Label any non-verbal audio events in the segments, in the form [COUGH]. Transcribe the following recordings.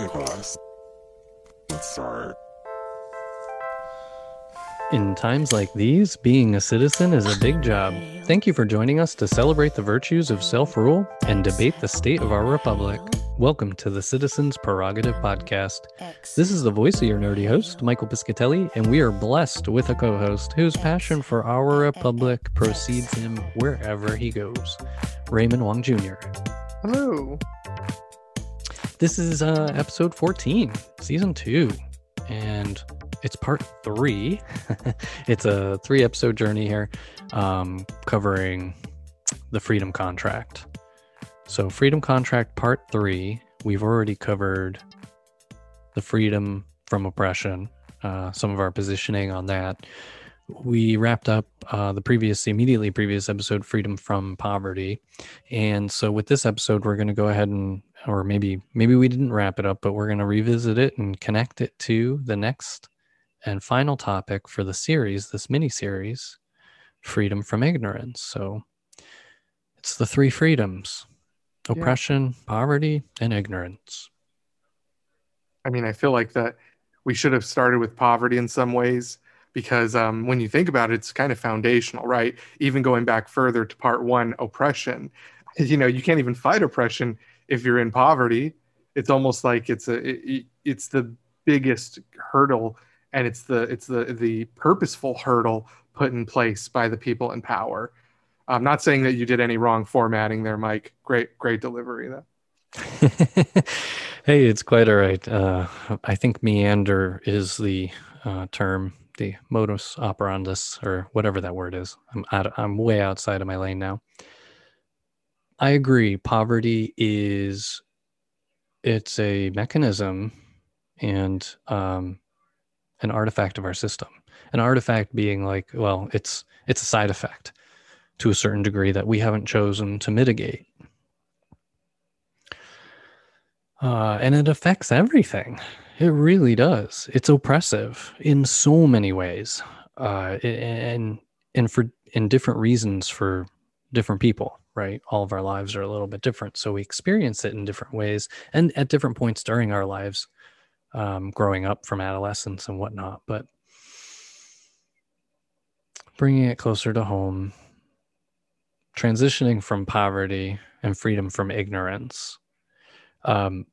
Let's start. In times like these, being a citizen is a big job. Thank you for joining us to celebrate the virtues of self rule and debate the state of our republic. Welcome to the Citizens Prerogative Podcast. This is the voice of your nerdy host, Michael Piscatelli, and we are blessed with a co host whose passion for our republic precedes him wherever he goes, Raymond Wong Jr. Hello. This is uh, episode 14, season two, and it's part three. [LAUGHS] it's a three episode journey here um, covering the Freedom Contract. So, Freedom Contract Part 3, we've already covered the freedom from oppression, uh, some of our positioning on that. We wrapped up uh, the previous, immediately previous episode, Freedom from Poverty. And so, with this episode, we're going to go ahead and, or maybe, maybe we didn't wrap it up, but we're going to revisit it and connect it to the next and final topic for the series, this mini series, Freedom from Ignorance. So, it's the three freedoms oppression, poverty, and ignorance. I mean, I feel like that we should have started with poverty in some ways because um, when you think about it, it's kind of foundational, right? Even going back further to part one, oppression. You know, you can't even fight oppression if you're in poverty. It's almost like it's a it, it's the biggest hurdle, and it's the it's the the purposeful hurdle put in place by the people in power. I'm not saying that you did any wrong formatting there, Mike. Great, great delivery though. [LAUGHS] hey, it's quite all right. Uh, I think meander is the uh, term, the modus operandus, or whatever that word is. I'm I'm way outside of my lane now. I agree. Poverty is it's a mechanism and um, an artifact of our system. An artifact being like, well, it's it's a side effect to a certain degree that we haven't chosen to mitigate. Uh, and it affects everything. It really does. It's oppressive in so many ways, uh, and and for in different reasons for different people. Right, all of our lives are a little bit different, so we experience it in different ways and at different points during our lives, um, growing up from adolescence and whatnot. But bringing it closer to home, transitioning from poverty and freedom from ignorance um,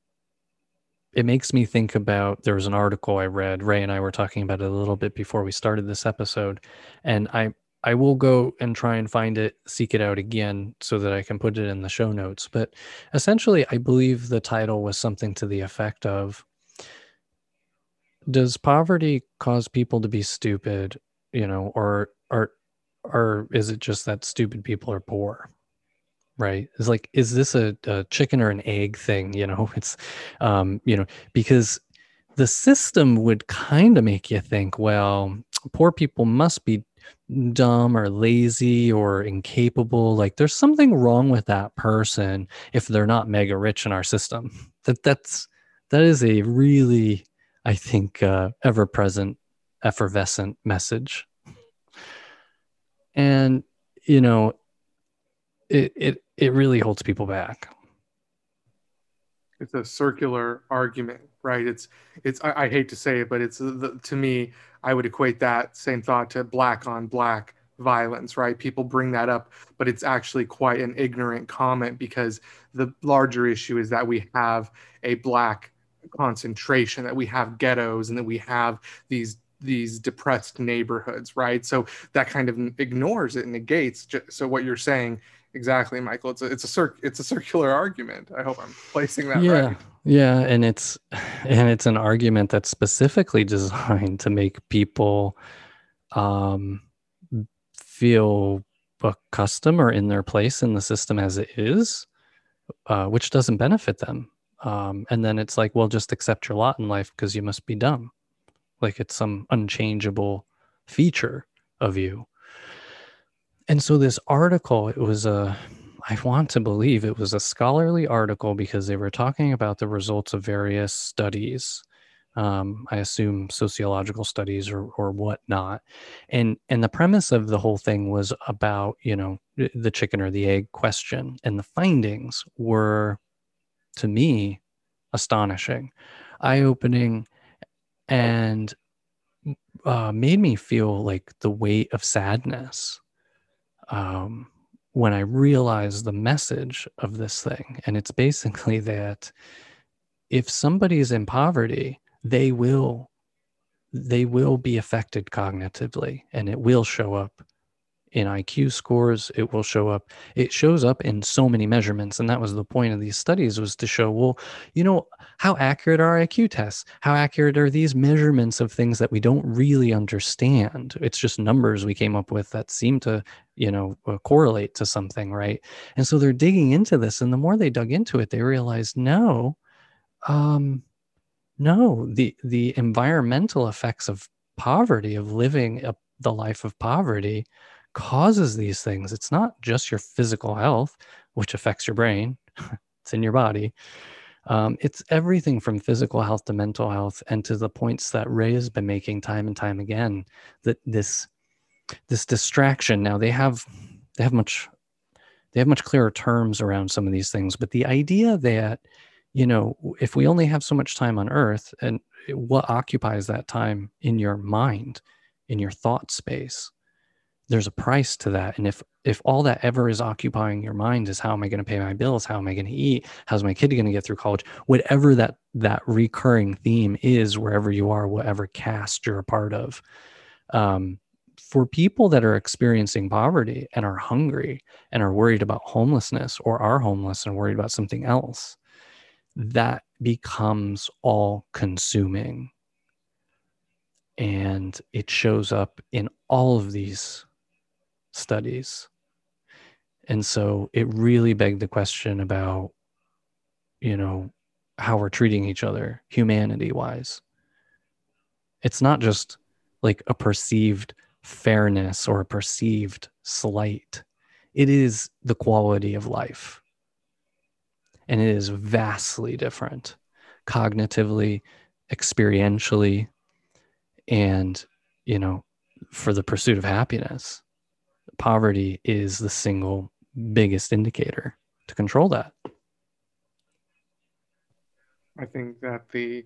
it makes me think about there was an article i read ray and i were talking about it a little bit before we started this episode and i i will go and try and find it seek it out again so that i can put it in the show notes. But essentially i believe the title was something to the effect of does poverty cause people to be stupid you know or or or is it just that stupid people are poor? Right? It's like is this a, a chicken or an egg thing you know? [LAUGHS] It's um you know because the system would kind of make you think well poor people must be dumb or lazy or incapable like there's something wrong with that person if they're not mega rich in our system. [LAUGHS] That that's that is a really i think uh, ever present effervescent message. And you know it it it really holds people back. It's a circular argument right? It's it's i, I hate to say it but it's the, to me i would equate that same thought to black on black violence right? People bring that up but it's actually quite an ignorant comment because the larger issue is that we have a black concentration that we have ghettos and that we have these these depressed neighborhoods right? So that kind of ignores it negates so what you're saying exactly michael. It's a it's a circ it's a circular argument. I hope i'm placing that yeah right. yeah and it's and it's an argument that's specifically designed to make people um feel accustomed or in their place in the system as it is uh, which doesn't benefit them. Um, and then it's like well just accept your lot in life because you must be dumb. Like it's some unchangeable feature of you. And so this article, it was a, I want to believe it was a scholarly article because they were talking about the results of various studies. Um, I assume sociological studies or or whatnot, and and the premise of the whole thing was about you know the chicken or the egg question, and the findings were, to me, astonishing, eye opening, and uh, made me feel like the weight of sadness um, when I realized the message of this thing. And it's basically [LAUGHS] that if somebody is in poverty, they will they will be affected cognitively and it will show up in IQ scores. It will show up. It shows up in so many measurements. And that was the point of these studies was to show, well, you know, how accurate are IQ tests? How accurate are these measurements of things that we don't really understand? It's just numbers we came up with that seem to, you know, uh, correlate to something, right? And so they're digging into this. And the more they dug into it, they realized, no, um, no, the the environmental effects of poverty, of living a, the life of poverty, causes these things. It's not just your physical health, which affects your brain, [LAUGHS] it's in your body. Um, it's everything from physical health to mental health, and to the points that Ray has been making time and time again. That this this distraction. Now they have they have much they have much clearer terms around some of these things, but the idea that you know if we only have so much time on Earth, and what occupies that time in your mind, in your thought space, there's a price to that. And if if all that ever is occupying your mind is how am i going to pay my bills? How am i going to eat? How's my kid going to get through college? Whatever that that recurring theme is wherever you are whatever caste you're a part of um, for people that are experiencing poverty and are hungry and are worried about homelessness or are homeless and worried about something else that becomes all consuming. And it shows up in all of these studies. And so it really begged the question about, you know, how we're treating each other humanity wise. It's not just like a perceived fairness or a perceived slight, it is the quality of life. And it is vastly different cognitively, experientially, and, you know, for the pursuit of happiness poverty is the single biggest indicator to control that. I think that the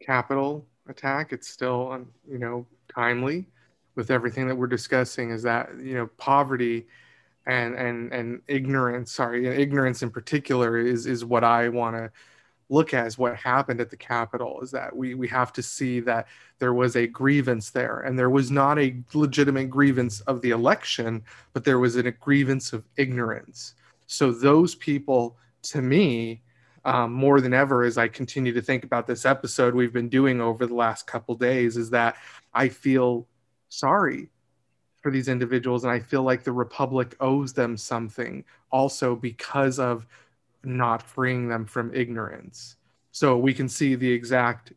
capital attack, it's still, um, you know, timely with everything that we're discussing is that, you know, poverty and, and, and ignorance, sorry, ignorance in particular is, is what I want to look at as what happened at the Capitol is that we, we have to see that there was a grievance there and there was not a legitimate grievance of the election, but there was a grievance of ignorance. So those people, to me, um, more than ever, as I continue to think about this episode we've been doing over the last couple days, is that I feel sorry for these individuals and I feel like the Republic owes them something also because of not freeing them from ignorance. So we can see the exact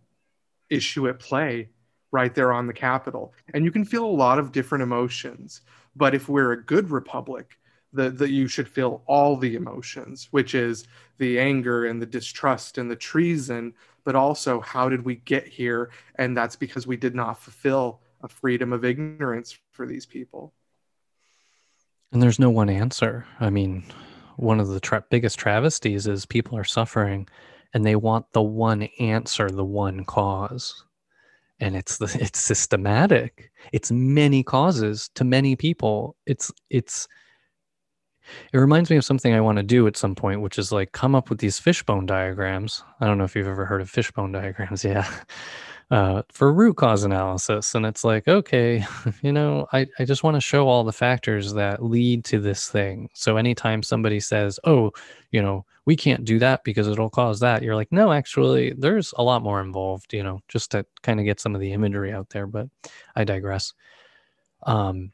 issue at play right there on the Capitol. And you can feel a lot of different emotions. But if we're a good republic, that you should feel all the emotions, which is the anger and the distrust and the treason, but also how did we get here? And that's because we did not fulfill a freedom of ignorance for these people. And there's no one answer. I mean, one of the tra- biggest travesties is people are suffering and they want the one answer, the one cause. And it's the, [LAUGHS] it's systematic. It's many causes to many people. It's it's it reminds me of something I want to do at some point, which is like come up with these fishbone diagrams. I don't know if you've ever heard of fishbone diagrams. [LAUGHS] Yeah uh, for root cause analysis. And it's like, okay, [LAUGHS] you know, I, I just want to show all the factors that lead to this thing. So anytime somebody says, oh, you know, we can't do that because it'll cause that, you're like, no, actually, there's a lot more involved, you know, just to kind of get some of the imagery out there. But I digress. Um,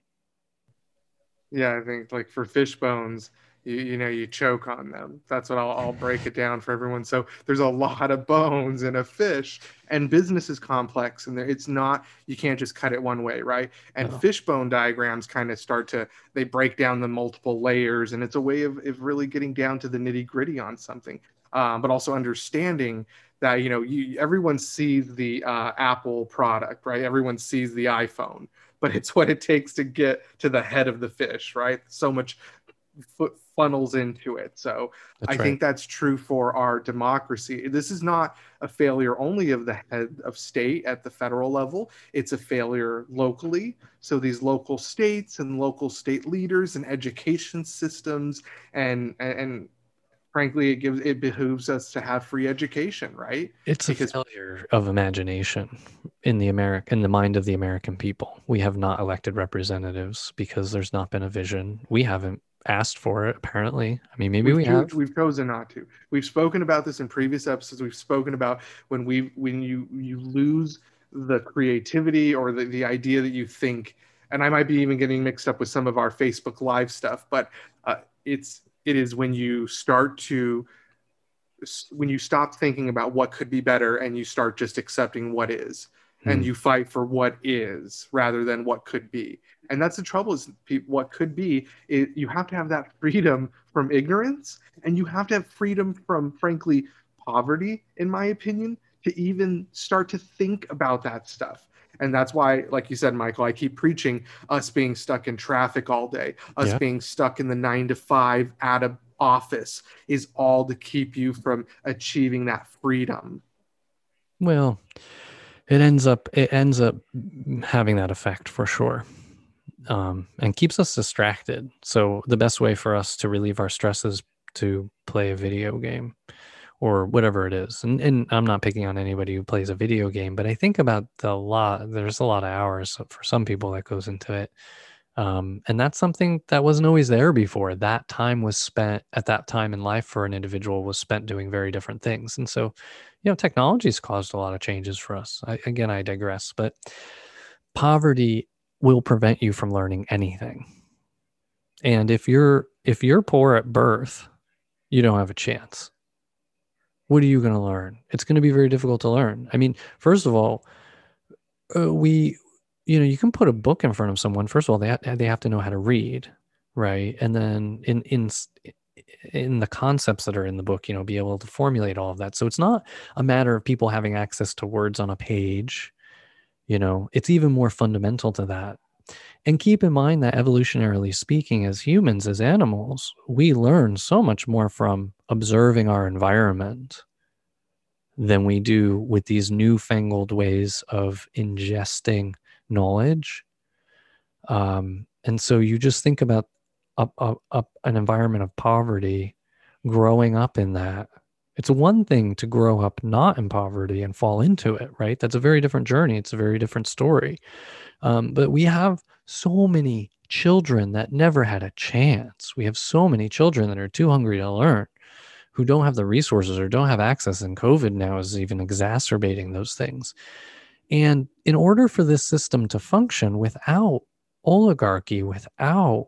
yeah, I think like for fish bones, you, you know you choke on them. That's what I'll, I'll break it down for everyone. So there's a lot of bones in a fish and business is complex and it's not you can't just cut it one way right? And no. fishbone diagrams kind of start to they break down the multiple layers and it's a way of, of really getting down to the nitty gritty on something. Um, but also understanding that you know you, everyone sees the uh, apple product right? Everyone sees the iphone but it's what it takes to get to the head of the fish right? So much funnels into it. So That's I right. think that's true for our democracy. This is not a failure only of the head of state at the federal level, it's a failure locally. So these local states and local state leaders and education systems and and, and frankly it gives it behooves us to have free education, right? It's a failure of imagination in the America in the mind of the American people. We have not elected representatives because there's not been a vision. We haven't asked for it, apparently. I mean, maybe we've, we have we've chosen not to. We've spoken about this in previous episodes. We've spoken about when we when you you lose the creativity or the, the idea that you think, and I might be even getting mixed up with some of our Facebook Live stuff, but uh, it's it is when you start to when you stop thinking about what could be better and you start just accepting what is and Hmm. you fight for what is rather than what could be and that's the trouble is what could be it, you have to have that [LAUGHS] freedom from ignorance and you have to have freedom from frankly poverty in my opinion to even start to think about that stuff and that's why like you said michael i keep preaching us being stuck in traffic all day us Yeah. being stuck in the nine to five at a office is all to keep you from achieving that freedom Well, it ends up it ends up having that effect for sure. Um, and keeps us distracted. So the best way for us to relieve our stress is to play a video game or whatever it is. And and I'm not picking on anybody who plays a video game, but I think about the lot there's a lot of hours for some people that goes into it. Um, and that's something that wasn't always there before. That time was spent at that time in life for an individual was spent doing very different things. And so you know technology's caused a lot of changes for us. I, again i digress but poverty will prevent you from learning anything. And if you're if you're poor at birth you don't have a chance. What are you going to learn? It's going to be very difficult to learn. I mean first of all uh, we you know you can put a book in front of someone. First of all they have, they have to know how to read right? And then in in in the concepts that are in the book you know be able to formulate all of that. So it's not a matter of people having access to words on a page you know it's even more fundamental to that. And keep in mind that evolutionarily speaking as humans as animals we learn so much more from observing our environment than we do with these newfangled ways of ingesting knowledge. Um, and so you just think about up, up, up an environment of poverty growing up in that it's one thing to grow up not in poverty and fall into it right? That's a very different journey. It's a very different story. Um, but we have so many children that never had a chance. We have so many children that are too hungry to learn who don't have the resources or don't have access and covid now is even exacerbating those things. And in order for this system to function without oligarchy without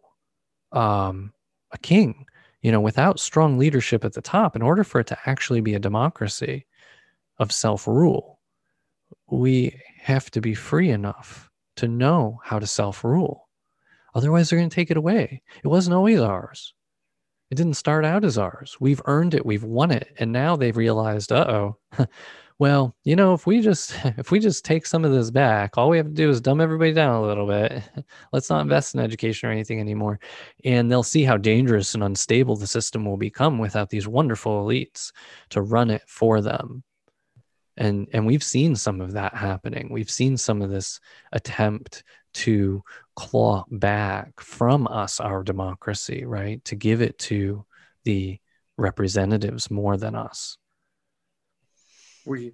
um, a king, you know, without strong leadership at the top, in order for it to actually be a democracy of self rule, we have to be free enough to know how to self rule. Otherwise, they're going to take it away. It wasn't always ours. It didn't start out as ours. We've earned it. We've won it. And now they've realized, uh oh, [LAUGHS] well, you know, if we just [LAUGHS] if we just take some of this back, all we have to do is dumb everybody down a little bit. [LAUGHS] Let's not invest in education or anything anymore. And they'll see how dangerous and unstable the system will become without these wonderful elites to run it for them. And and we've seen some of that happening. We've seen some of this attempt to claw back from us our democracy, right? To give it to the representatives more than us. We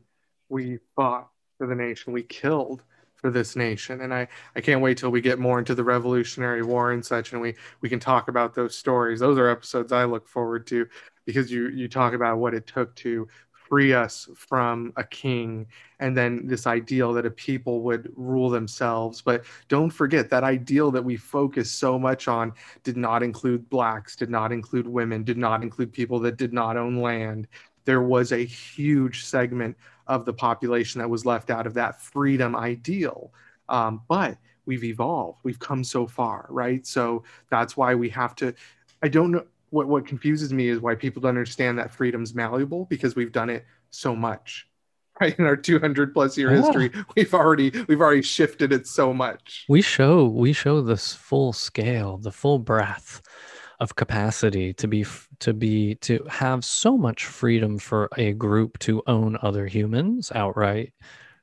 we fought for the nation. We killed for this nation. And i i can't wait till we get more into the revolutionary war and such and we we can talk about those stories. Those are episodes i look forward to because you you talk about what it took to free us from a king and then this ideal that a people would rule themselves. But don't forget that ideal that we focus so much on did not include blacks did not include women did not include people that did not own land there was a huge segment of the population that was left out of that freedom ideal. Um, but we've evolved, we've come so far, right? So that's why we have to. I don't know what what confuses me is why people don't understand that freedom's malleable because we've done it so much. [LAUGHS] Right in our 200 plus year Yeah. history, we've already we've already shifted it so much. we show we show this full scale the full breadth of capacity to be to be to have so much freedom for a group to own other humans outright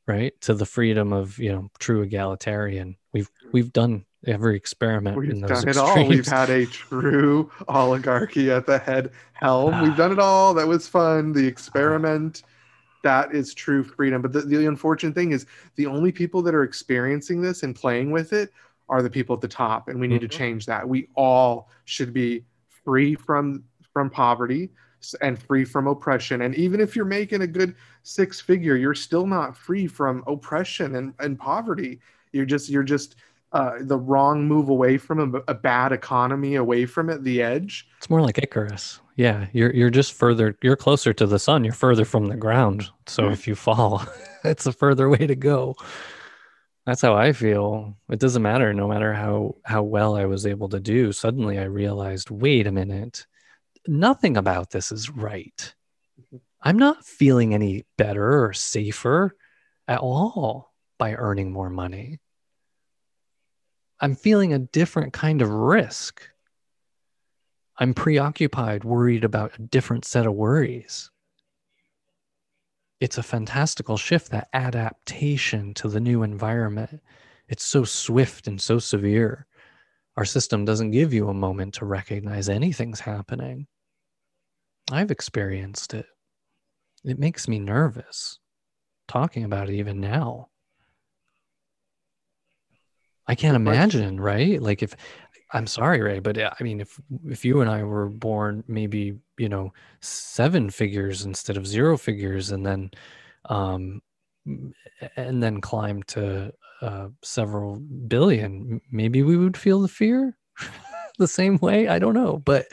right to the freedom of you know true egalitarian we've we've done every experiment We've in those done it all. We've had a true oligarchy at the head helm. We've ah. done it all. That was fun. The ah. experiment. That is true freedom. But the, the unfortunate thing is the only people that are experiencing this and playing with it are the people at the top. And we need Mhm. to change that. We all should be free from from poverty and free from oppression. And even if you're making a good six figure, you're still not free from oppression and, and poverty. You're just you're just uh, the wrong move away from a, a bad economy, away from it, the edge. It's more like Icarus. Yeah, you're you're just further. You're closer to the sun. You're further from the ground. So Yeah. if you fall, [LAUGHS] it's a further way to go. That's how I feel. It doesn't matter. No matter how how well I was able to do, suddenly I realized, wait a minute, nothing about this is right. I'm not feeling any better or safer at all by earning more money. I'm feeling a different kind of risk. I'm preoccupied, worried about a different set of worries. It's a fantastical shift, that adaptation to the new environment. It's so swift and so severe. Our system doesn't give you a moment to recognize anything's happening. I've experienced it. It makes me nervous talking about it even now. I can't imagine, right? Like if I'm sorry, Ray, but I mean, if if you and I were born maybe you know seven figures instead of zero figures, and then um, and then climb to uh, several billion, maybe we would feel the fear [LAUGHS] the same way. I don't know, but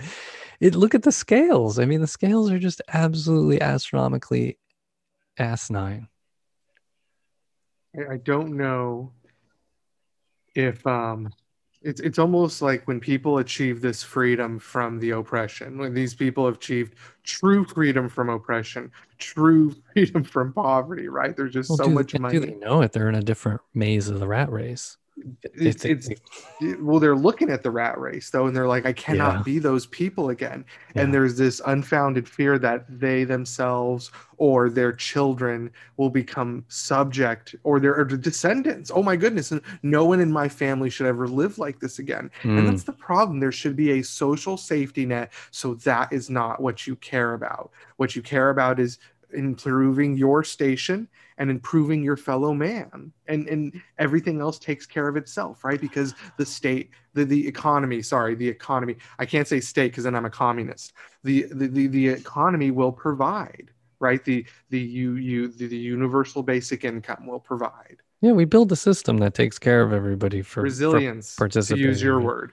it look at the scales. I mean, the scales are just absolutely astronomically asinine. I don't know if um it's it's almost like when people achieve this freedom from the oppression, when these people have achieved true freedom from oppression, true [LAUGHS] freedom from poverty, right? There's just Well, so do, much money. do they know it? They're in a different maze of the rat race. It's, it's well they're looking at the rat race though and they're like i cannot Yeah. be those people again. Yeah. and there's this unfounded fear that they themselves or their children will become subject or their or descendants. Oh my goodness. And no one in my family should ever live like this again. And Mm, that's the problem. There should be a social safety net. So that is not what you care about. What you care about is improving your station and improving your fellow man. And and everything else takes care of itself right? Because the state the, the economy sorry the economy i can't say state because then i'm a communist. The, the the the economy will provide right? The the you you the, the universal basic income will provide. Yeah, we build a system that takes care of everybody for for- resilience to use your word.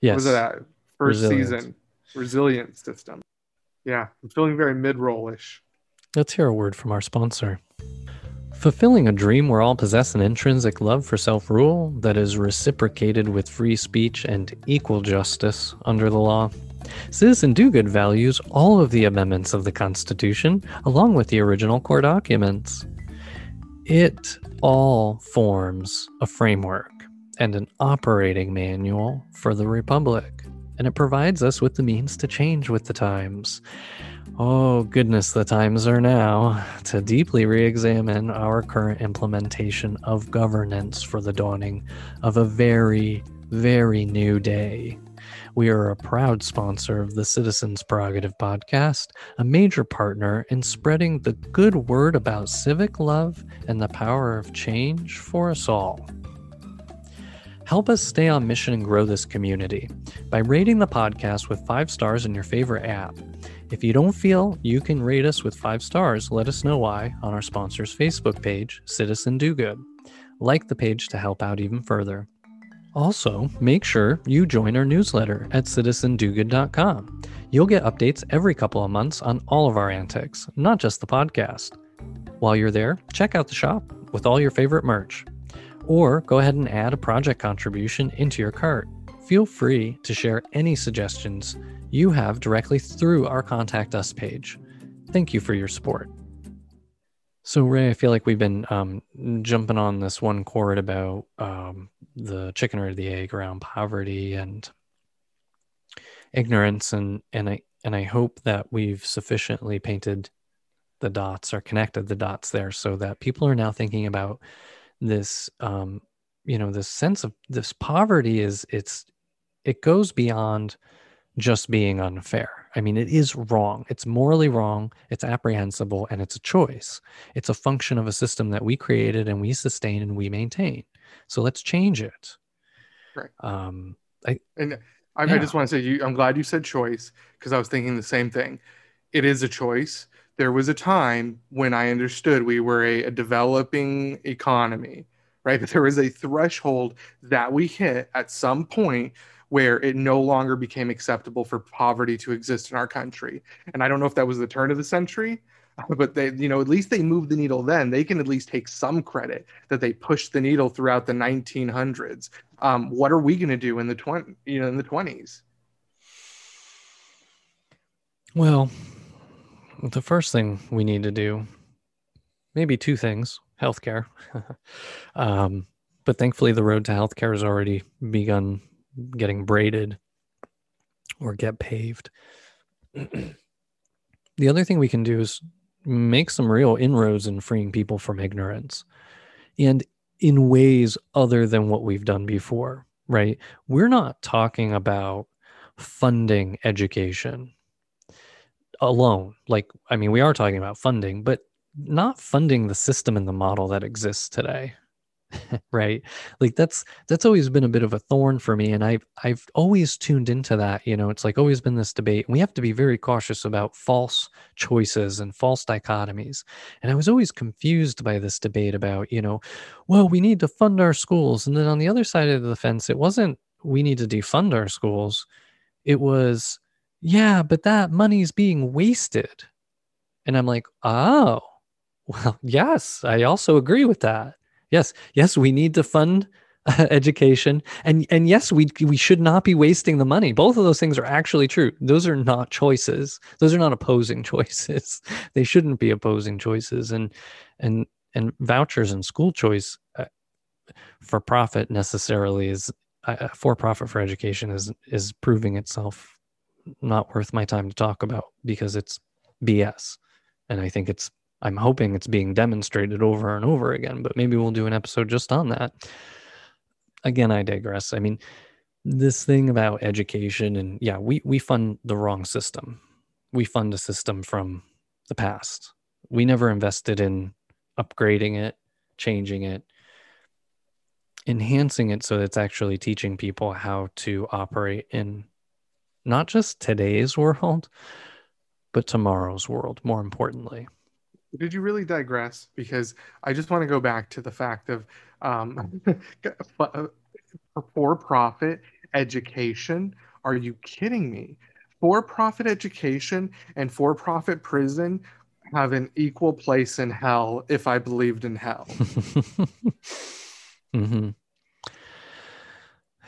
Yes, was that first Resilience. season? Resilient system. Yeah i'm feeling very mid-rollish. Let's hear a word from our sponsor. Fulfilling a dream where all possess an intrinsic love for self rule that is reciprocated with free speech and equal justice under the law. Citizen Do Good values all of the amendments of the Constitution, along with the original core documents. It all forms a framework and an operating manual for the Republic, and it provides us with the means to change with the times. Oh, goodness, the times are now to deeply re examine our current implementation of governance for the dawning of a very, very new day. We are a proud sponsor of the Citizens Prerogative Podcast, a major partner in spreading the good word about civic love and the power of change for us all. Help us stay on mission and grow this community by rating the podcast with five stars in your favorite app. If you don't feel you can rate us with five stars, let us know why on our sponsor's Facebook page, Citizen Do Good. Like the page to help out even further. Also, make sure you join our newsletter at citizendogood.com. You'll get updates every couple of months on all of our antics, not just the podcast. While you're there, check out the shop with all your favorite merch. Or go ahead and add a project contribution into your cart. Feel free to share any suggestions you have directly through our Contact Us page. Thank you for your support. So, Ray, I feel like we've been um, jumping on this one chord about um, the chicken or the egg around poverty and ignorance and and I and I hope that we've sufficiently painted the dots or connected the dots there so that people are now thinking about this um you know this sense of this poverty is it's it goes beyond just being unfair. I mean, it is wrong. It's morally wrong. It's apprehensible and it's a choice. It's a function of a system that we created and we sustain and we maintain. So let's change it. Right. Um, I, And I, Yeah. I just want to say, you, I'm glad you said choice because I was thinking the same thing. It is a choice. There was a time when I understood we were a, a developing economy, right? [LAUGHS] But there was a threshold that we hit at some point where it no longer became acceptable for poverty to exist in our country. And I don't know if that was the turn of the century, [LAUGHS] but they, you know, at least they moved the needle then. They can at least take some credit that they pushed the needle throughout the 1900s. Um, what are we going to do in the 20, you know, in the 20s? well, the first thing we need to do, maybe two things healthcare. [LAUGHS] um, but thankfully, the road to healthcare has already begun getting braided or get paved. [CLEARS THROAT] the other thing we can do is make some real inroads in freeing people from ignorance and in ways other than what we've done before, right? We're not talking about funding education alone. Like, I mean, we are talking about funding, but not funding the system and the model that exists today. [LAUGHS] right like that's that's always been a bit of a thorn for me and i've i've always tuned into that you know it's like always been this debate we have to be very cautious about false choices and false dichotomies and i was always confused by this debate about you know well we need to fund our schools and then on the other side of the fence it wasn't we need to defund our schools it was yeah but that money's being wasted. And i'm like oh well yes i also agree with that. Yes yes we need to fund uh, education. And and yes we we should not be wasting the money. Both of those things are actually true. Those are not choices. Those are not opposing [LAUGHS] choices. They shouldn't be opposing choices. And and and vouchers and school choice uh, for profit necessarily is uh, for profit for education is is proving itself not worth my time to talk about because it's bs and i think it's I'm hoping it's being demonstrated over and over again, but maybe we'll do an episode just on that. Again, I digress. I mean, this thing about education and yeah, we we fund the wrong system. We fund a system from the past. We never invested in upgrading it, changing it, enhancing it so it's actually teaching people how to operate in not just today's world, but tomorrow's world, more importantly. Did you really digress? Because I just want to go back to the fact of um, [LAUGHS] for profit education. Are you kidding me? For profit education and for profit prison have an equal place in hell if I believed in hell. [LAUGHS] hmm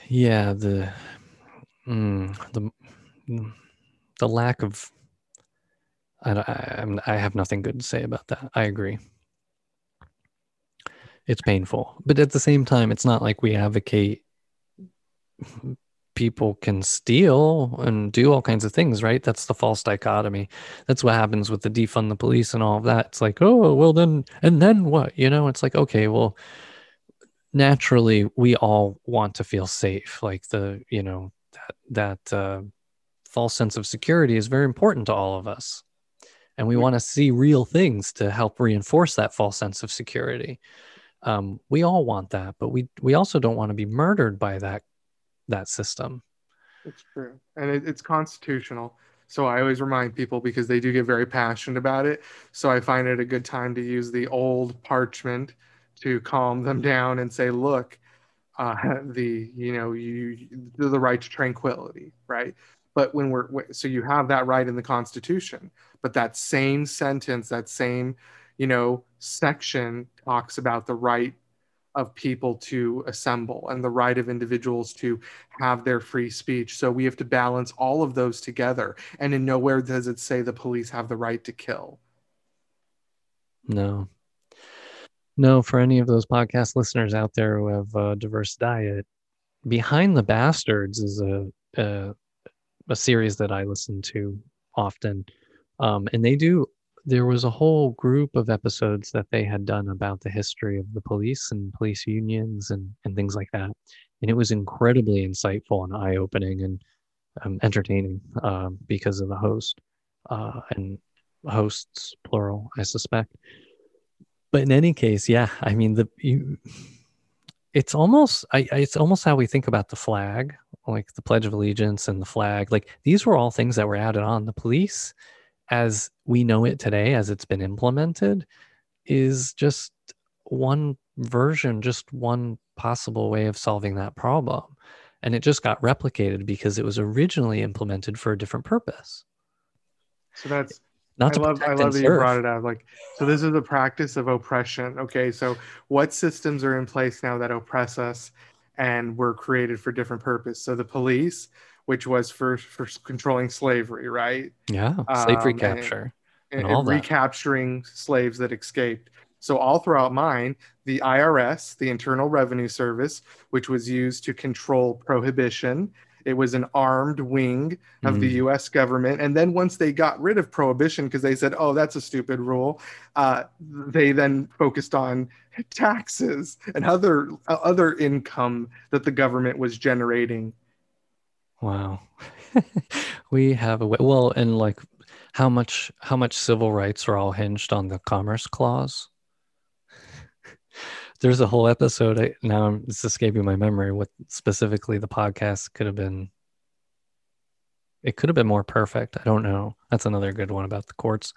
Yeah, the mm, the the lack of I, I I'm- have nothing good to say about that. I agree. It's painful, but at the same time, it's not like we advocate people can steal and do all kinds of things, right? That's the false dichotomy. That's what happens with the defund the police and all of that. It's like, oh, well, then, and then what? You know, it's like, okay, well, naturally, we all want to feel safe. Like the, you know, that, that uh, false sense of security is very important to all of us. And we want to see real things to help reinforce that false sense of security. Um, we all want that, but we we also don't want to be murdered by that that system. It's true. And it, it's constitutional. So I always remind people because they do get very passionate about it. So I find it a good time to use the old parchment to calm them down and say, look, uh, [LAUGHS] the, you know, you, the right to tranquility, right? But when we're, so you have that right in the Constitution, but that same sentence, that same, you know, section talks about the right of people to assemble and the right of individuals to have their free speech. So we have to balance all of those together. And in nowhere does it say the police have the right to kill. No. No, for any of those podcast listeners out there who have a diverse diet, Behind the Bastards is a, a a series that I listen to often, um, and they do. There was a whole group of episodes that they had done about the history of the police and police unions and and things like that, and it was incredibly insightful and eye opening and um, entertaining um, because of the host uh, and hosts plural, I suspect. But in any case, yeah, I mean the you, it's almost I, it's almost how we think about the flag, like the Pledge of Allegiance and the flag. Like these were all things that were added on. The police, as we know it today, as it's been implemented, is just one version, just one possible way of solving that problem. And it just got replicated because it was originally implemented for a different purpose. So that's Not I love I love that you brought it up. Like, so this is the practice of oppression. Okay, so what systems are in place now that oppress us, and were created for different purpose? So the police, which was for for controlling slavery, right? Yeah, slavery Um, recapture. and, And all and that. recapturing slaves that escaped. So all throughout mine, the IRS, the Internal Revenue Service, which was used to control prohibition. It was an armed wing of the Mm. U.S. government, and then once they got rid of prohibition because they said, "Oh, that's a stupid rule," uh, they then focused on taxes and other uh, other income that the government was generating. Wow. [LAUGHS] we have a way, well, and like how much how much civil rights are all hinged on the Commerce Clause. There's a whole episode. I, now it's escaping my memory. What specifically the podcast could have been. It could have been more perfect. I don't know. That's another good one about the courts.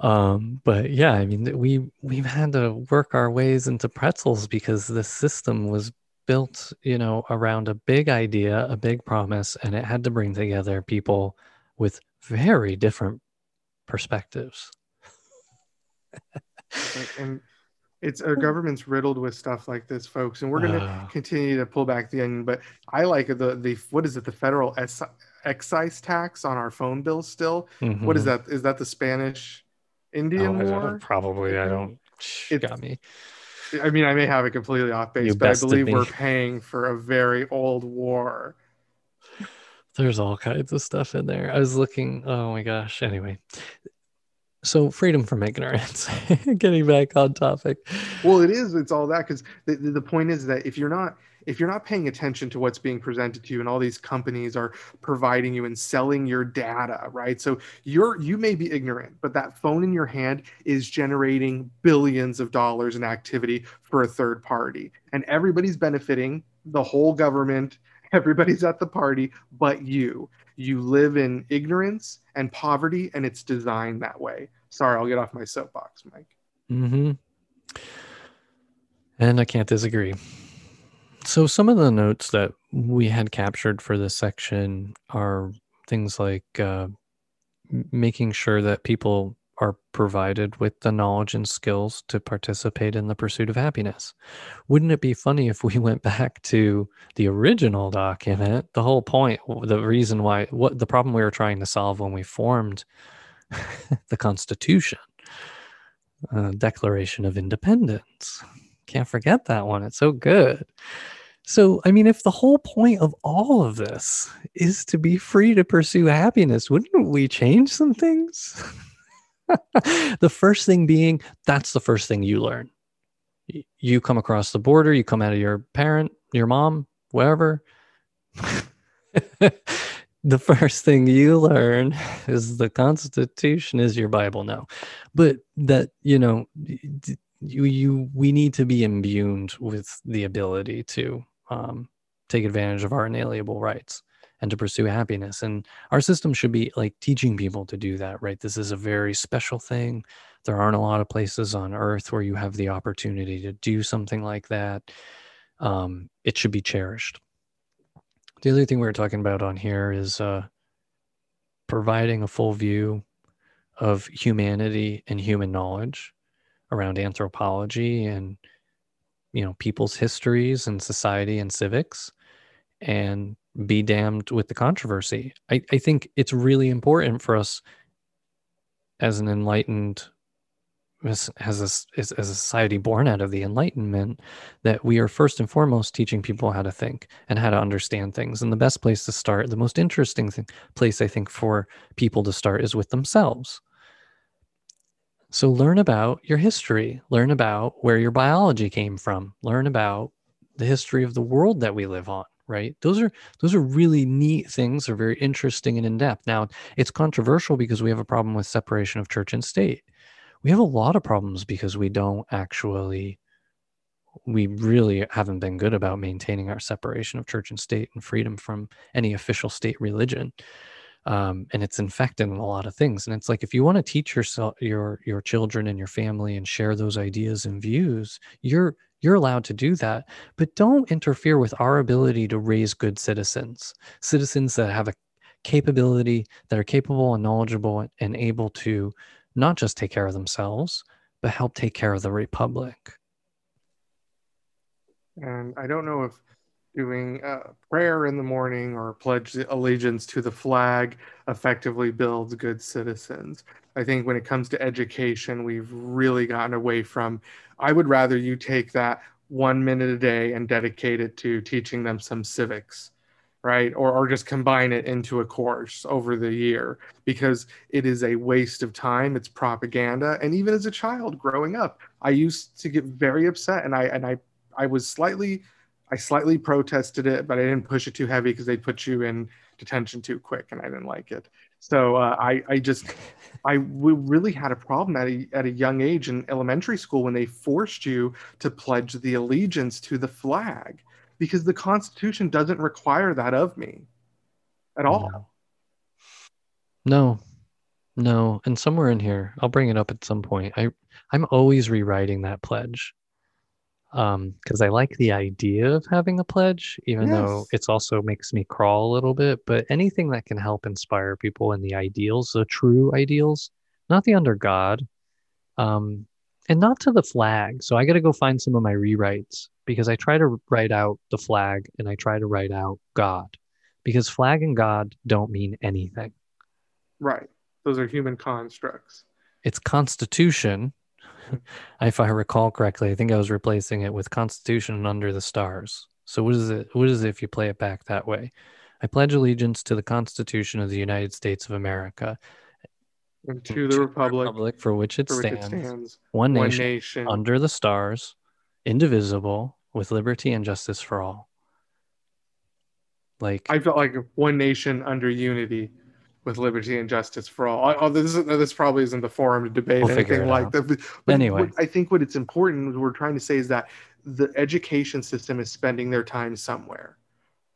Um, but yeah, I mean, we we've had to work our ways into pretzels because the system was built, you know, around a big idea, a big promise, and it had to bring together people with very different perspectives. and it's our government's riddled with stuff like this folks and we're going to Uh, continue to pull back the onion but i like the the what is it the federal ex- excise tax on our phone bills still what is mhm. that is that the spanish Oh, indian I war Probably, I don't. It got me. i mean i may have it completely off base You but i believe we're paying for a very old war There's all kinds of stuff in there. I was looking. Oh my gosh. Anyway, so freedom from ignorance. [LAUGHS] Getting back on topic. well it is it's all that because the, the point is that if you're not if you're not paying attention to what's being presented to you and all these companies are providing you and selling your data right so you're you may be ignorant but that phone in your hand is generating billions of dollars in activity for a third party and everybody's benefiting the whole government [LAUGHS] everybody's at the party but you you live in ignorance and poverty and it's designed that way sorry i'll get off my soapbox mike Mm-hmm. And I can't disagree. So some of the notes that we had captured for this section are things like uh, making sure that people are provided with the knowledge and skills to participate in the pursuit of happiness. Wouldn't it be funny if we [LAUGHS] went back to the original document? The whole point, the reason why, what the problem we were trying to solve when we formed [LAUGHS] the Constitution, uh, Declaration of Independence. Can't forget that one. It's so good. So, I mean, if the whole point of all of this is to be free to pursue happiness, wouldn't we change some things? [LAUGHS] the first thing being that's the first thing you learn. You come across the border, you come out of your parent, your mom, wherever. [LAUGHS] the first thing you learn [LAUGHS] is the Constitution is your Bible. No, but that you know, you you we need to be imbued with the ability to um, take advantage of our inalienable rights and to pursue happiness. And our system should be like teaching people to do that, right? This is a very special thing. There aren't a lot of places on earth where you have the opportunity to do something like that. Um, it should be cherished. The other thing we were talking about on here is uh, providing a full view of humanity and human knowledge around anthropology and you know people's histories and society and civics and be damned with the controversy. I, I think it's really important for us as an enlightened as, as, a, as a society born out of the Enlightenment, that we are first and foremost teaching people how to think and how to understand things. And the best place to start, the most interesting thing, place I think for people to start is with themselves. So learn about your history, learn about where your biology came from, learn about the history of the world that we live on right? Those are those are really neat things. They're very interesting and in depth now it's controversial because we have a problem with separation of church and state we have a lot of problems because we don't actually we really haven't been good about maintaining our separation of church and state and freedom from any official state religion. Um, and it's infected in a lot of things. And it's like if you want to teach yourself your your children and your family and share those ideas and views you're you're allowed to do that. But don't interfere with our ability to raise good citizens citizens that have a capability that are capable and knowledgeable and able to not just take care of themselves, but help take care of the republic. And I don't know if doing a prayer in the morning or pledge allegiance to the flag effectively builds good citizens. I think when it comes to education, we've really gotten away from. I would rather you take that one minute a day and dedicate it to teaching them some civics right? Or, or just combine it into a course over the year because it is a waste of time. It's propaganda. And even as a child growing up, I used to get very upset and I, and I, I was slightly, I slightly protested it, but I didn't push it too heavy because they put you in detention too quick and I didn't like it. So uh, I, I just, I really had a problem at a, at a young age in elementary school when they forced you to pledge the allegiance to the flag because the Constitution doesn't require that of me at all. No. No, and somewhere in here, I'll bring it up at some point. I I'm always rewriting that pledge. Um because I like the idea of having a pledge even yes. though it's also makes me crawl a little bit, but anything that can help inspire people in the ideals, the true ideals, not the under God. Um and not to the flag. So I got to go find some of my rewrites because I try to write out the flag and I try to write out God because flag and God don't mean anything. Right. Those are human constructs. It's constitution. [LAUGHS] if I recall correctly, I think I was replacing it with constitution under the stars. So what is it what is it if you play it back that way? I pledge allegiance to the Constitution of the United States of America and to the republic, republic for, which it, for stands, which it stands, one, one nation, nation, under the stars, indivisible, with liberty and justice for all. Like I felt like one nation under unity, with liberty and justice for all. Oh, this is, this probably isn't the forum to debate we'll anything like that. But, but anyway, what, I think what it's important we're trying to say is that the education system is spending their time somewhere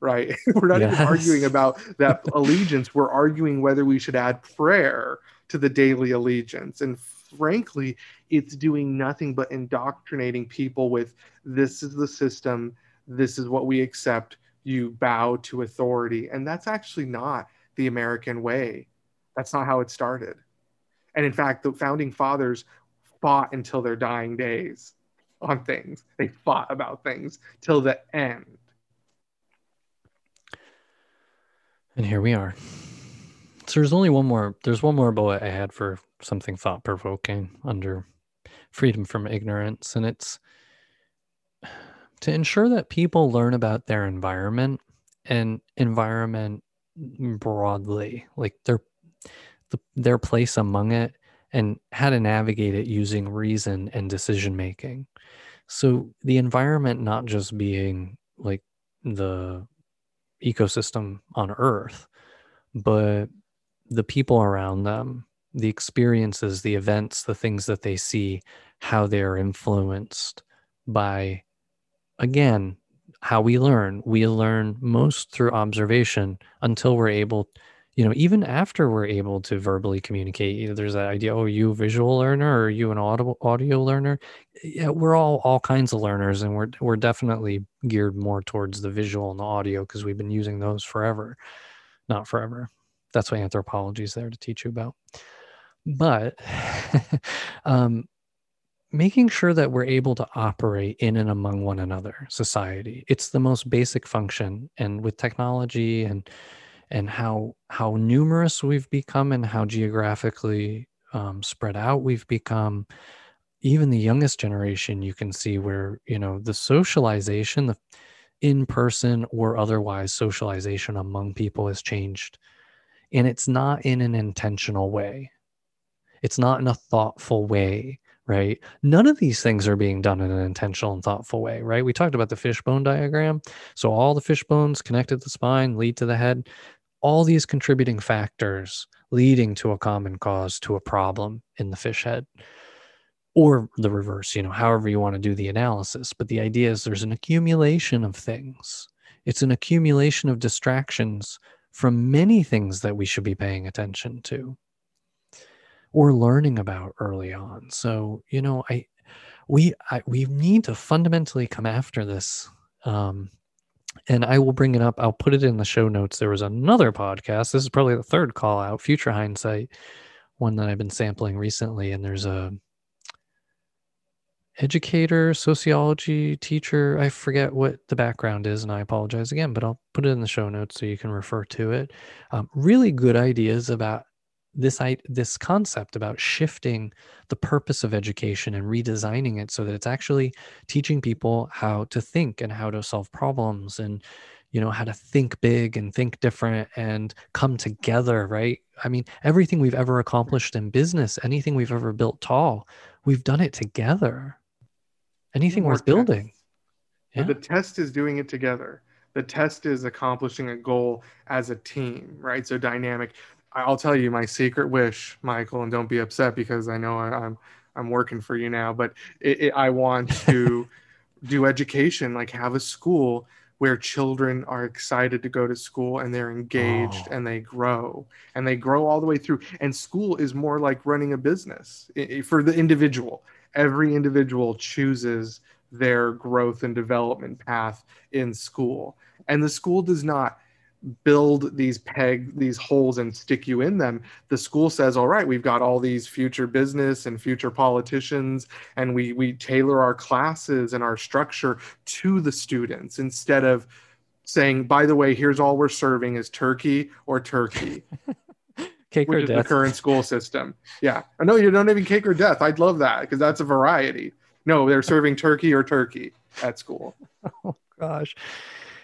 right? [LAUGHS] We're not yes. even arguing about that [LAUGHS] allegiance. We're arguing whether we should add prayer to the daily allegiance. And frankly, it's doing nothing but indoctrinating people with this is the system, this is what we accept, you bow to authority. And that's actually not the American way. That's not how it started. And in fact, the founding fathers fought until their dying days on things. They fought about things till the end. And here we are. So there's only one more. There's one more bullet I had for something thought provoking under freedom from ignorance, and it's to ensure that people learn about their environment and environment broadly, like their the, their place among it, and how to navigate it using reason and decision making. So the environment not just being like the ecosystem on Earth, but the people around them, the experiences, the events, the things that they see, how they're influenced by, again, how we learn. We learn most through observation until we're able, you know, even after we're able to verbally communicate. You know, there's that idea, oh, you visual learner or you an audio audio learner? Yeah, we're all all kinds of learners, and we're we're definitely geared more towards the visual and the audio because we've been using those forever, not forever, that's what anthropology is there to teach you about. But [LAUGHS] um, making sure that we're able to operate in and among one another, society, it's the most basic function. And with technology and and how how numerous we've become and how geographically um, spread out we've become, even the youngest generation you can see where you know the socialization the in person or otherwise socialization among people has changed and it's not in an intentional way. It's not in a thoughtful way right? None of these things are being done in an intentional and thoughtful way right? We talked about the fishbone diagram. So all the fish bones connected to the spine lead to the head. All these contributing factors leading to a common cause to a problem in the fish head or the reverse, you know, however you want to do the analysis. But the idea is there's an accumulation of things, it's an accumulation of distractions from many things that we should be paying attention to or learning about early on. So, you know, I, we, I, we need to fundamentally come after this. Um, and I will bring it up. I'll put it in the show notes. There was another podcast. This is probably the third call out, Future Hindsight, one that I've been sampling recently. And there's a educator, sociology teacher. I forget what the background is, and I apologize again, but I'll put it in the show notes so you can refer to it. Um, really good ideas about this I, this concept about shifting the purpose of education and redesigning it so that it's actually teaching people how to think and how to solve problems and you know how to think big and think different and come together right i mean everything we've ever accomplished in business anything we've ever built tall we've done it together anything worth building. Yeah. The test is doing it together. The test is accomplishing a goal as a team, right? So dynamic. I'll tell you my secret wish, Michael, and don't be upset because I know I, am I'm working for you now, but it, it, I want [LAUGHS] to do education, like have a school where children are excited to go to school and they're engaged oh. and they grow and they grow all the way through. And school is more like running a business for the individual every individual chooses their growth and development path in school. And the school does not build these peg these holes and stick you in them. The school says all right we've got all these future business and future politicians and we we tailor our classes and our structure to the students instead of saying by the way here's all we're serving is turkey or turkey [LAUGHS] cake which or is death. the current school system. Yeah. Uh, I know you're not even cake or death. I'd love that because that's a variety. No, they're serving turkey or turkey at school. [LAUGHS] oh gosh.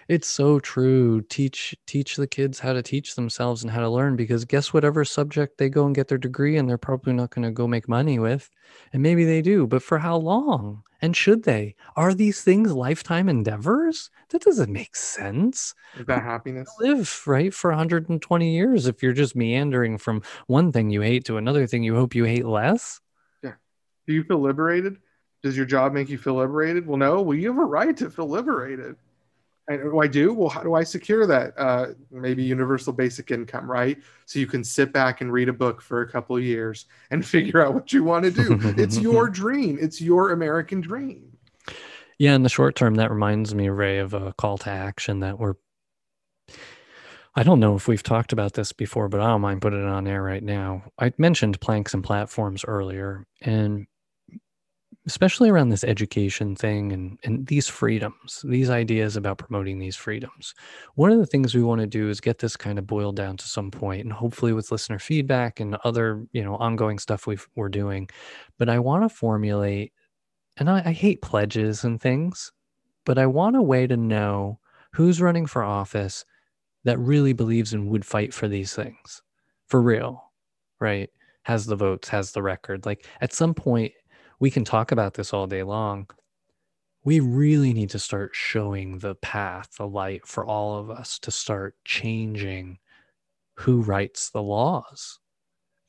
It's so true. Teach teach the kids how to teach themselves and how to learn because guess whatever subject they go and get their degree and they're probably not going to go make money with. And maybe they do, but for how long? And should they? Are these things lifetime endeavors? That doesn't make sense. Is that happiness? Live right for 120 years if you're just meandering from one thing you hate to another thing you hope you hate less. Yeah. Do you feel liberated? Does your job make you feel liberated? Well, no. Well, you have a right to feel liberated. Do I do? Well, how do I secure that? Uh, maybe universal basic income, right? So you can sit back and read a book for a couple of years and [LAUGHS] figure out what you want to do. it's [LAUGHS] your dream. It's your American dream. Yeah, in the short term, that reminds me, Ray, of a call to action that we're. I don't know if we've talked about this before, but I don't mind putting it on air right now. I mentioned planks and platforms earlier, and especially around this education thing and, and these freedoms, these ideas about promoting these freedoms. One of the things we want to do is get this kind of boiled down to some point and hopefully with listener feedback and other, you know, ongoing stuff we are doing. But I want to formulate, and I, I hate pledges and things, but I want a way to know who's running for office that really believes and would fight for these things for real, right? Has the votes, has the record. Like at some point, we can talk about this all day long. We really need to start showing the path, the light for all of us to start changing who writes the laws,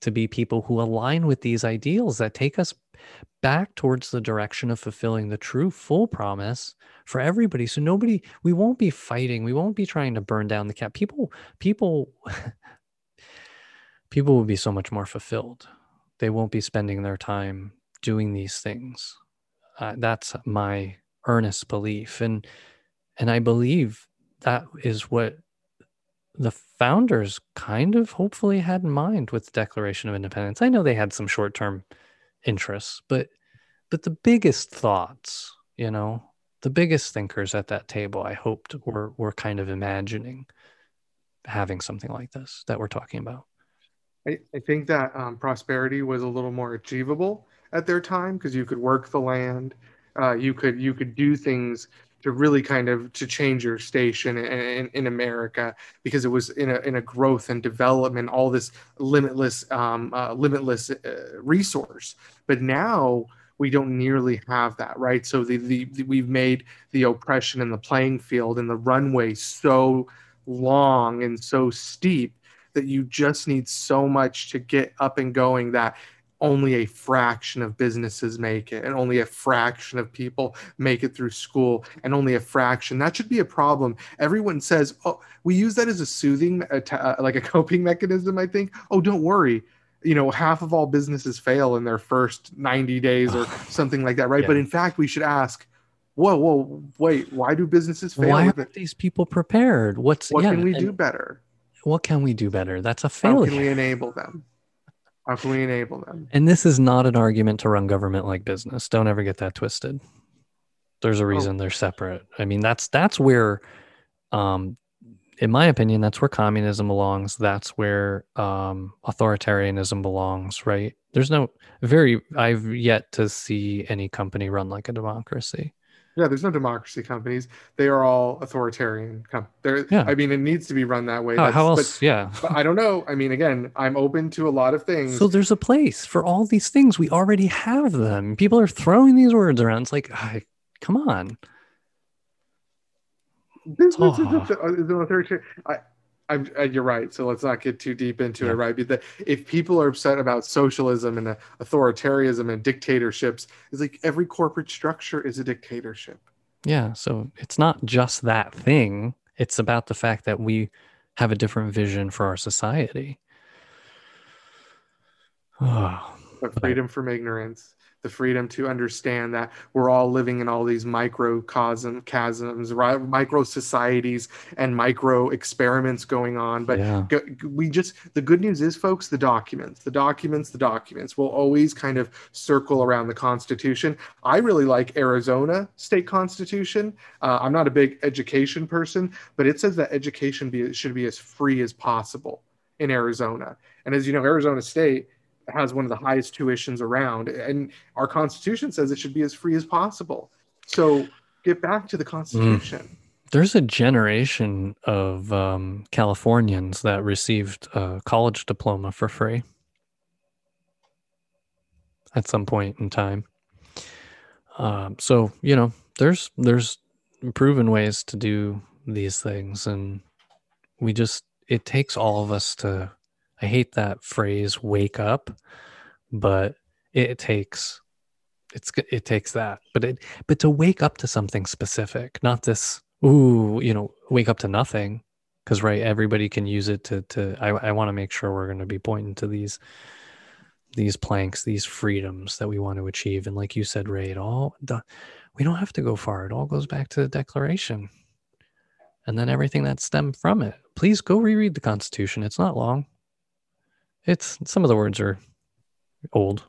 to be people who align with these ideals that take us back towards the direction of fulfilling the true full promise for everybody. So nobody we won't be fighting. We won't be trying to burn down the cap. People people [LAUGHS] people will be so much more fulfilled. They won't be spending their time doing these things. Uh, that's my earnest belief, and and I believe that is what the founders kind of hopefully had in mind with the Declaration of Independence. I know they had some short term interests, but but the biggest thoughts, you know, the biggest thinkers at that table, I hoped were were kind of imagining having something like this that we're talking about. I, I think that um, prosperity was a little more achievable at their time because you could work the land, uh, you could you could do things to really kind of to change your station in, in, in, America because it was in a, in a growth and development, all this limitless um, uh, limitless uh, resource. But now we don't nearly have that, right? So the, the, the we've made the oppression and the playing field and the runway so long and so steep that you just need so much to get up and going that only a fraction of businesses make it and only a fraction of people make it through school and only a fraction. That should be a problem. Everyone says oh we use that as a soothing uh, like a [LAUGHS] coping mechanism i think. Oh don't worry. You know half of all businesses fail in their first 90 days or [SIGHS] something like that right? Yeah. but in fact we should ask whoa whoa wait why do businesses fail why aren't these people prepared? What's what yeah, can we do better? what can we do better? That's a failure how can we enable them how can we enable them? And this is not an argument to run government like business. Don't ever get that twisted. There's a reason oh. they're separate. I mean, that's that's where, um, in my opinion, that's where communism belongs. That's where um, authoritarianism belongs. Right? There's no very. I've yet to see any company run like a democracy. Yeah, there's no democracy companies. They are all authoritarian. Com- there, yeah. I mean, it needs to be run that way. Oh, how, how else? But, yeah. [LAUGHS] But I don't know. I mean, again, I'm open to a lot of things. So there's a place for all these things. We already have them. People are throwing these words around. It's like, come on. This, oh. is, a, is I, I'm, uh, you're right. So let's not get too deep into yeah. it, right? Because if people are upset about socialism and uh, authoritarianism and dictatorships, it's like every corporate structure is a dictatorship. Yeah. So it's not just that thing. It's about the fact that we have a different vision for our society. [SIGHS] Oh, but freedom from ignorance the freedom to understand that we're all living in all these microcosm chasms right? Micro societies and micro experiments going on. But yeah. we just the good news is folks the documents the documents the documents will always kind of circle around the constitution. I really like arizona state constitution. Uh, i'm not a big education person but it says that education be, should be as free as possible in arizona. And as you know arizona state has one of the highest tuitions around, and our Constitution says it should be as free as possible. So get back to the Constitution. Mm. There's a generation of um, Californians that received a college diploma for free at some point in time. Um, so you know, there's there's proven ways to do these things, and we just it takes all of us to I hate that phrase wake up, but it, takes it's it takes that. But it but to wake up to something specific, not this ooh, you know, wake up to nothing. Because right, everybody can use it to to I, I want to make sure we're gonna be pointing to these these planks, these freedoms that we want to achieve. And like you said, Ray, it all we don't have to go far. It all goes back to the declaration. And then everything that stemmed from it. Please go reread the Constitution. It's not long. It's some of the words are old.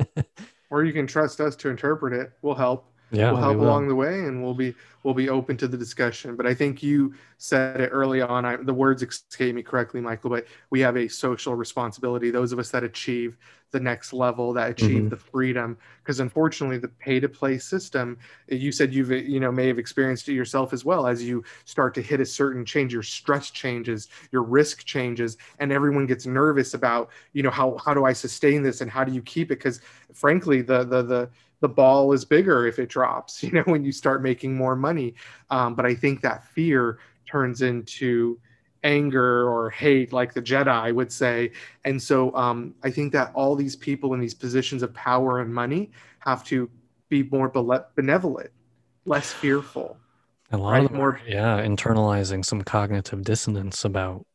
[LAUGHS] or you can trust us to interpret it. We'll help. Yeah, we'll help we along the way, and we'll be we'll be open to the discussion. But I think you said it early on. I, the words escape me correctly, Michael. But we have a social responsibility. Those of us that achieve the next level, that achieve mm-hmm. the freedom, because unfortunately, the pay to play system. You said you've you know may have experienced it yourself as well. As you start to hit a certain change, your stress changes, your risk changes, and everyone gets nervous about you know how how do I sustain this and how do you keep it? Because frankly, the the the the ball is bigger if it drops [LAUGHS] you know when you start making more money um, but i think that fear turns into anger or hate like the jedi would say and so um, i think that all these people in these positions of power and money have to be more benevolent less fearful a lot right? of more yeah internalizing some cognitive dissonance about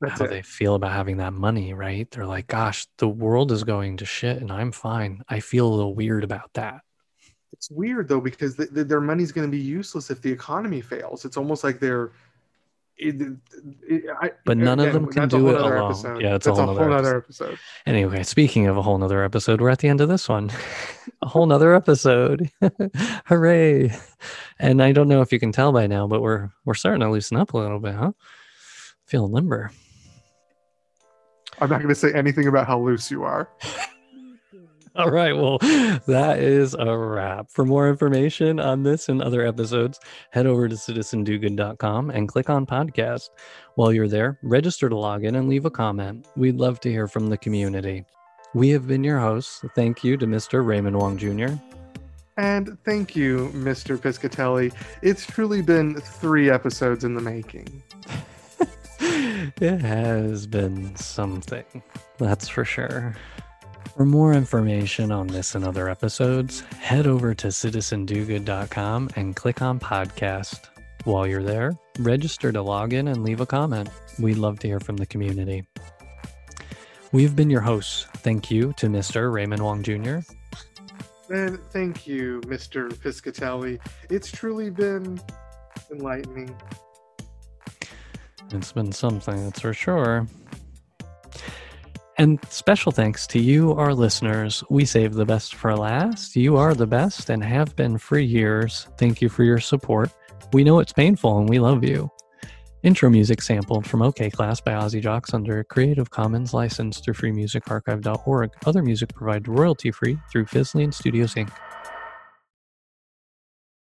that's how it. they feel about having that money, right? They're like, gosh, the world is going to shit and I'm fine. I feel a little weird about that. It's weird though, because the, the, their money's going to be useless if the economy fails. It's almost like they're. It, it, I, but none again, of them can do it alone. Episode. Yeah, it's that's a whole, whole other episode. episode. Anyway, speaking of a whole nother episode, we're at the end of this one. [LAUGHS] a whole nother episode. [LAUGHS] Hooray. And I don't know if you can tell by now, but we're we're starting to loosen up a little bit, huh? Feeling limber. I'm not going to say anything about how loose you are. [LAUGHS] All right. Well, that is a wrap. For more information on this and other episodes, head over to citizendogood.com and click on podcast. While you're there, register to log in and leave a comment. We'd love to hear from the community. We have been your hosts. Thank you to Mr. Raymond Wong Jr. And thank you, Mr. Piscatelli. It's truly been three episodes in the making. [LAUGHS] it has been something, that's for sure. For more information on this and other episodes, head over to citizendogood.com and click on podcast. While you're there, register to log in and leave a comment. We'd love to hear from the community. We've been your hosts. Thank you to Mr. Raymond Wong Jr. And thank you, Mr. Piscatelli. It's truly been enlightening. It's been something, that's for sure. And special thanks to you, our listeners. We save the best for last. You are the best and have been for years. Thank you for your support. We know it's painful and we love you. Intro music sampled from OK Class by Ozzy Jocks under a Creative Commons license through freemusicarchive.org. Other music provided royalty free through Fizzling Studios Inc.